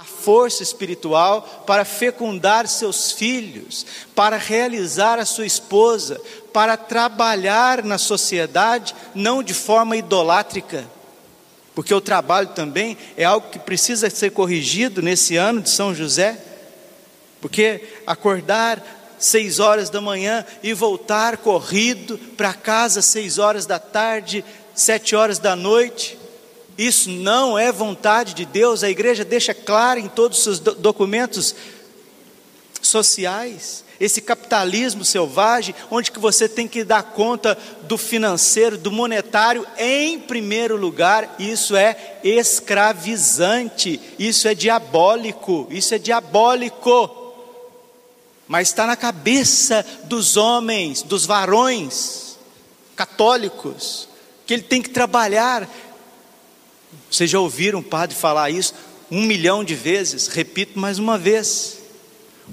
a força espiritual para fecundar seus filhos, para realizar a sua esposa, para trabalhar na sociedade, não de forma idolátrica, porque o trabalho também é algo que precisa ser corrigido nesse ano de São José, porque acordar seis horas da manhã e voltar corrido para casa seis horas da tarde, sete horas da noite, isso não é vontade de Deus, a igreja deixa claro em todos os seus documentos sociais, esse capitalismo selvagem, onde que você tem que dar conta do financeiro, do monetário em primeiro lugar, isso é escravizante, isso é diabólico, isso é diabólico. Mas está na cabeça dos homens, dos varões católicos, que ele tem que trabalhar vocês já ouviram o padre falar isso um milhão de vezes? Repito mais uma vez: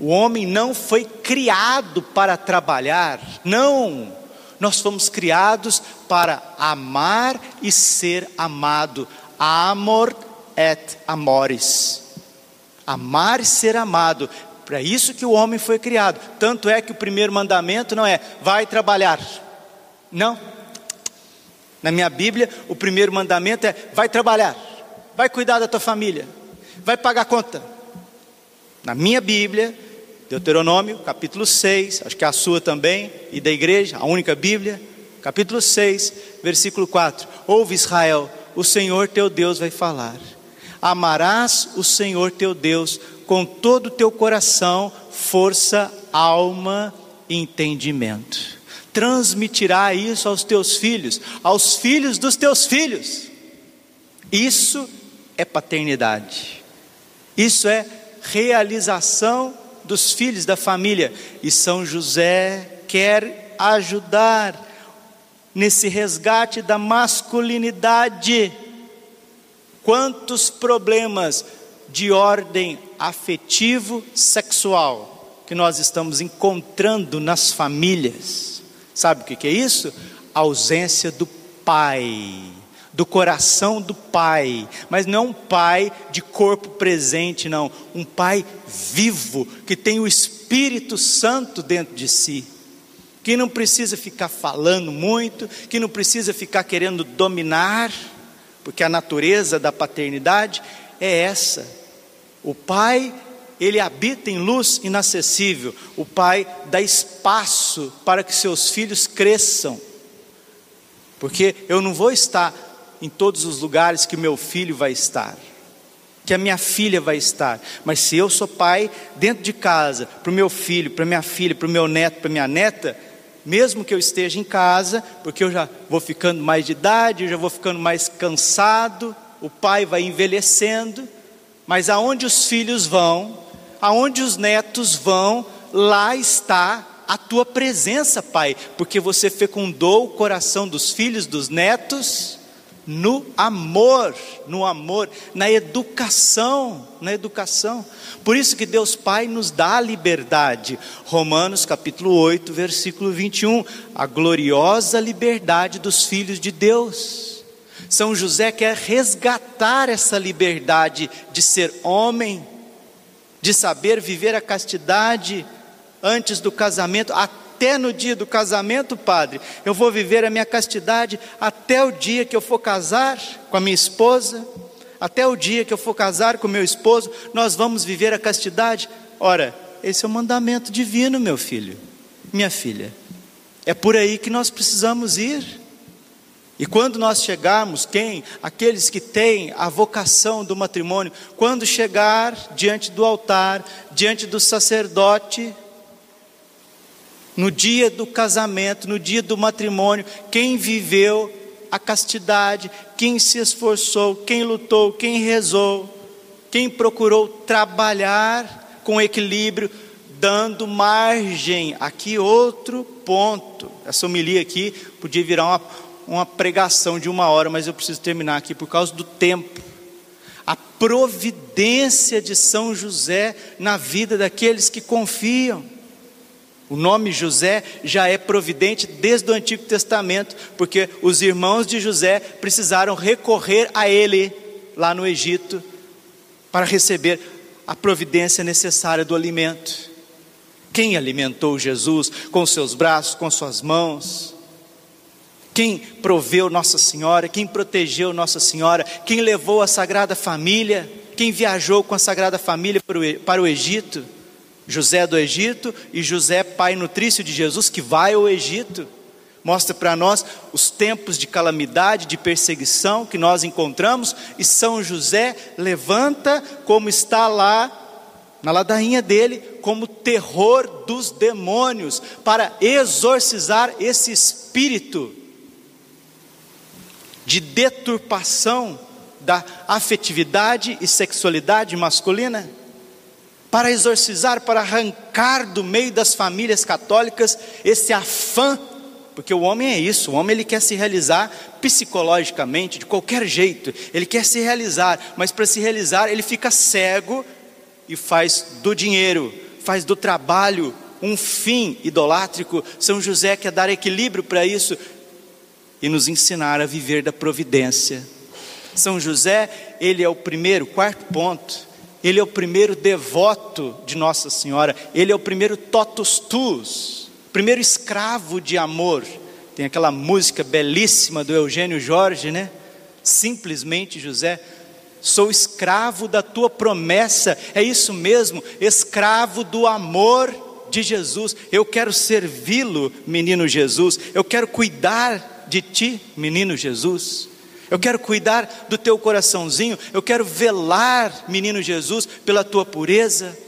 o homem não foi criado para trabalhar, não. Nós fomos criados para amar e ser amado. Amor et amores. Amar e ser amado. Para isso que o homem foi criado. Tanto é que o primeiro mandamento não é vai trabalhar. Não. Na minha Bíblia, o primeiro mandamento é: vai trabalhar, vai cuidar da tua família, vai pagar conta. Na minha Bíblia, Deuteronômio, capítulo 6, acho que é a sua também, e da igreja, a única Bíblia, capítulo 6, versículo 4: Ouve Israel, o Senhor teu Deus vai falar. Amarás o Senhor teu Deus com todo o teu coração, força, alma e entendimento transmitirá isso aos teus filhos, aos filhos dos teus filhos. Isso é paternidade, isso é realização dos filhos da família, e São José quer ajudar nesse resgate da masculinidade. Quantos problemas de ordem afetivo sexual que nós estamos encontrando nas famílias Sabe o que é isso? A ausência do pai, do coração do pai, mas não um pai de corpo presente, não, um pai vivo, que tem o Espírito Santo dentro de si, que não precisa ficar falando muito, que não precisa ficar querendo dominar, porque a natureza da paternidade é essa. O pai ele habita em luz inacessível. O pai dá espaço para que seus filhos cresçam. Porque eu não vou estar em todos os lugares que meu filho vai estar, que a minha filha vai estar. Mas se eu sou pai dentro de casa, para o meu filho, para minha filha, para o meu neto, para minha neta, mesmo que eu esteja em casa, porque eu já vou ficando mais de idade, eu já vou ficando mais cansado, o pai vai envelhecendo, mas aonde os filhos vão, aonde os netos vão, lá está a tua presença, Pai, porque você fecundou o coração dos filhos, dos netos, no amor, no amor, na educação, na educação. Por isso que Deus Pai nos dá a liberdade. Romanos capítulo 8, versículo 21, a gloriosa liberdade dos filhos de Deus. São José quer resgatar essa liberdade de ser homem, de saber viver a castidade antes do casamento, até no dia do casamento, padre. Eu vou viver a minha castidade até o dia que eu for casar com a minha esposa, até o dia que eu for casar com meu esposo, nós vamos viver a castidade. Ora, esse é o mandamento divino, meu filho, minha filha. É por aí que nós precisamos ir. E quando nós chegarmos, quem? Aqueles que têm a vocação do matrimônio, quando chegar diante do altar, diante do sacerdote, no dia do casamento, no dia do matrimônio, quem viveu a castidade, quem se esforçou, quem lutou, quem rezou, quem procurou trabalhar com equilíbrio, dando margem. Aqui outro ponto. Essa homilia aqui podia virar uma uma pregação de uma hora, mas eu preciso terminar aqui por causa do tempo. A providência de São José na vida daqueles que confiam. O nome José já é providente desde o Antigo Testamento, porque os irmãos de José precisaram recorrer a ele lá no Egito para receber a providência necessária do alimento. Quem alimentou Jesus com seus braços, com suas mãos? Quem proveu Nossa Senhora? Quem protegeu Nossa Senhora? Quem levou a Sagrada Família? Quem viajou com a Sagrada Família para o Egito? José do Egito e José, pai nutrício de Jesus, que vai ao Egito. Mostra para nós os tempos de calamidade, de perseguição que nós encontramos, e São José levanta, como está lá na ladainha dele, como terror dos demônios, para exorcizar esse espírito de deturpação da afetividade e sexualidade masculina, para exorcizar, para arrancar do meio das famílias católicas esse afã, porque o homem é isso, o homem ele quer se realizar psicologicamente, de qualquer jeito, ele quer se realizar, mas para se realizar ele fica cego e faz do dinheiro, faz do trabalho um fim idolátrico. São José quer dar equilíbrio para isso e nos ensinar a viver da providência. São José, ele é o primeiro, quarto ponto, ele é o primeiro devoto de Nossa Senhora, ele é o primeiro totus tuus, primeiro escravo de amor. Tem aquela música belíssima do Eugênio Jorge, né? Simplesmente José, sou escravo da tua promessa, é isso mesmo, escravo do amor de Jesus. Eu quero servi-lo, menino Jesus, eu quero cuidar de ti, menino Jesus. Eu quero cuidar do teu coraçãozinho, eu quero velar, menino Jesus, pela tua pureza.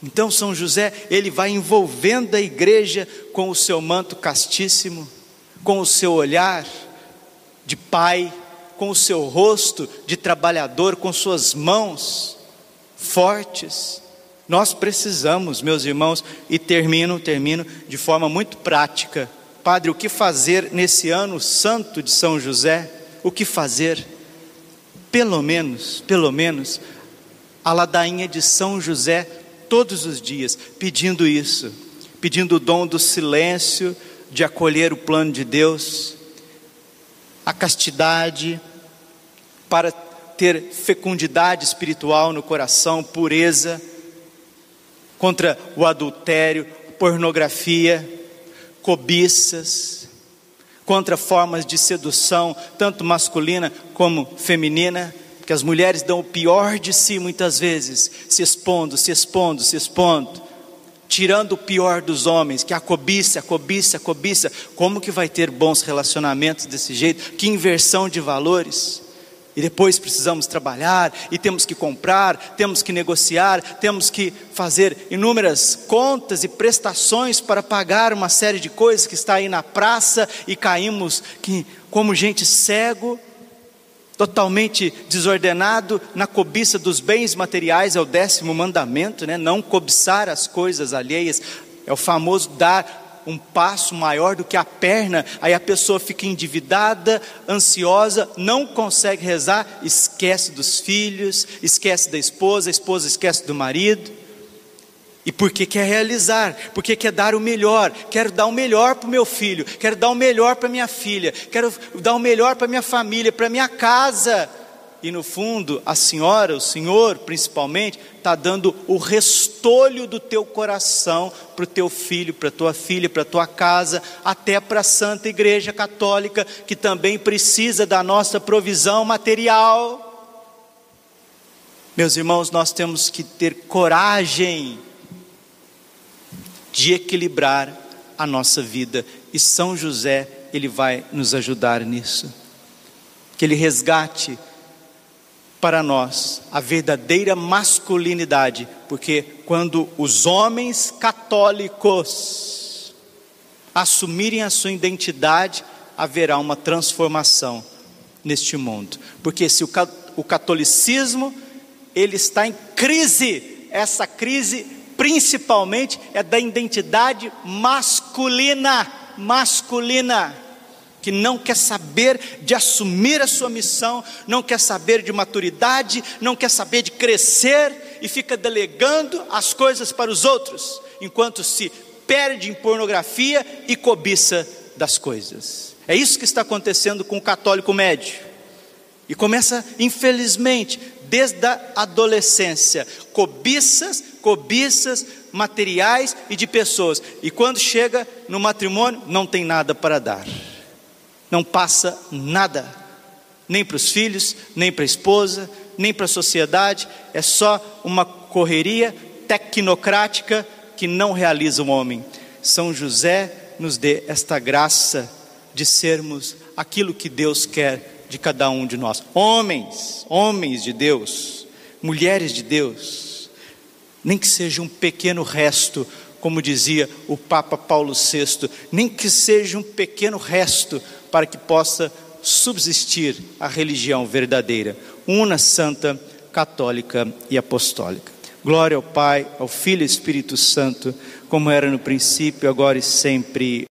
Então, São José, ele vai envolvendo a igreja com o seu manto castíssimo, com o seu olhar de pai, com o seu rosto de trabalhador, com suas mãos fortes. Nós precisamos, meus irmãos, e termino, termino de forma muito prática Padre, o que fazer nesse ano santo de São José? O que fazer? Pelo menos, pelo menos, a ladainha de São José todos os dias, pedindo isso, pedindo o dom do silêncio, de acolher o plano de Deus, a castidade, para ter fecundidade espiritual no coração, pureza, contra o adultério, pornografia, cobiças, contra formas de sedução, tanto masculina como feminina, que as mulheres dão o pior de si muitas vezes, se expondo, se expondo, se expondo, tirando o pior dos homens, que é a cobiça, a cobiça, a cobiça. Como que vai ter bons relacionamentos desse jeito? Que inversão de valores. E depois precisamos trabalhar, e temos que comprar, temos que negociar, temos que fazer inúmeras contas e prestações para pagar uma série de coisas que está aí na praça e caímos que, como gente cego, totalmente desordenado na cobiça dos bens materiais, é o décimo mandamento, né? não cobiçar as coisas alheias, é o famoso dar um passo maior do que a perna, aí a pessoa fica endividada, ansiosa, não consegue rezar, esquece dos filhos, esquece da esposa, a esposa esquece do marido. E porque quer realizar, porque quer dar o melhor, quero dar o melhor para o meu filho, quero dar o melhor para minha filha, quero dar o melhor para minha família, para minha casa e no fundo, a senhora, o senhor principalmente, está dando o restolho do teu coração para o teu filho, para a tua filha, para a tua casa, até para a Santa Igreja Católica, que também precisa da nossa provisão material. Meus irmãos, nós temos que ter coragem de equilibrar a nossa vida, e São José, ele vai nos ajudar nisso. Que ele resgate para nós a verdadeira masculinidade, porque quando os homens católicos assumirem a sua identidade, haverá uma transformação neste mundo. Porque se o catolicismo ele está em crise, essa crise principalmente é da identidade masculina, masculina que não quer saber de assumir a sua missão, não quer saber de maturidade, não quer saber de crescer e fica delegando as coisas para os outros, enquanto se perde em pornografia e cobiça das coisas. É isso que está acontecendo com o católico médio. E começa, infelizmente, desde a adolescência, cobiças, cobiças materiais e de pessoas. E quando chega no matrimônio, não tem nada para dar. Não passa nada, nem para os filhos, nem para a esposa, nem para a sociedade, é só uma correria tecnocrática que não realiza o homem. São José nos dê esta graça de sermos aquilo que Deus quer de cada um de nós. Homens, homens de Deus, mulheres de Deus, nem que seja um pequeno resto, como dizia o Papa Paulo VI, nem que seja um pequeno resto para que possa subsistir a religião verdadeira, una, santa, católica e apostólica. Glória ao Pai, ao Filho e Espírito Santo, como era no princípio, agora e sempre.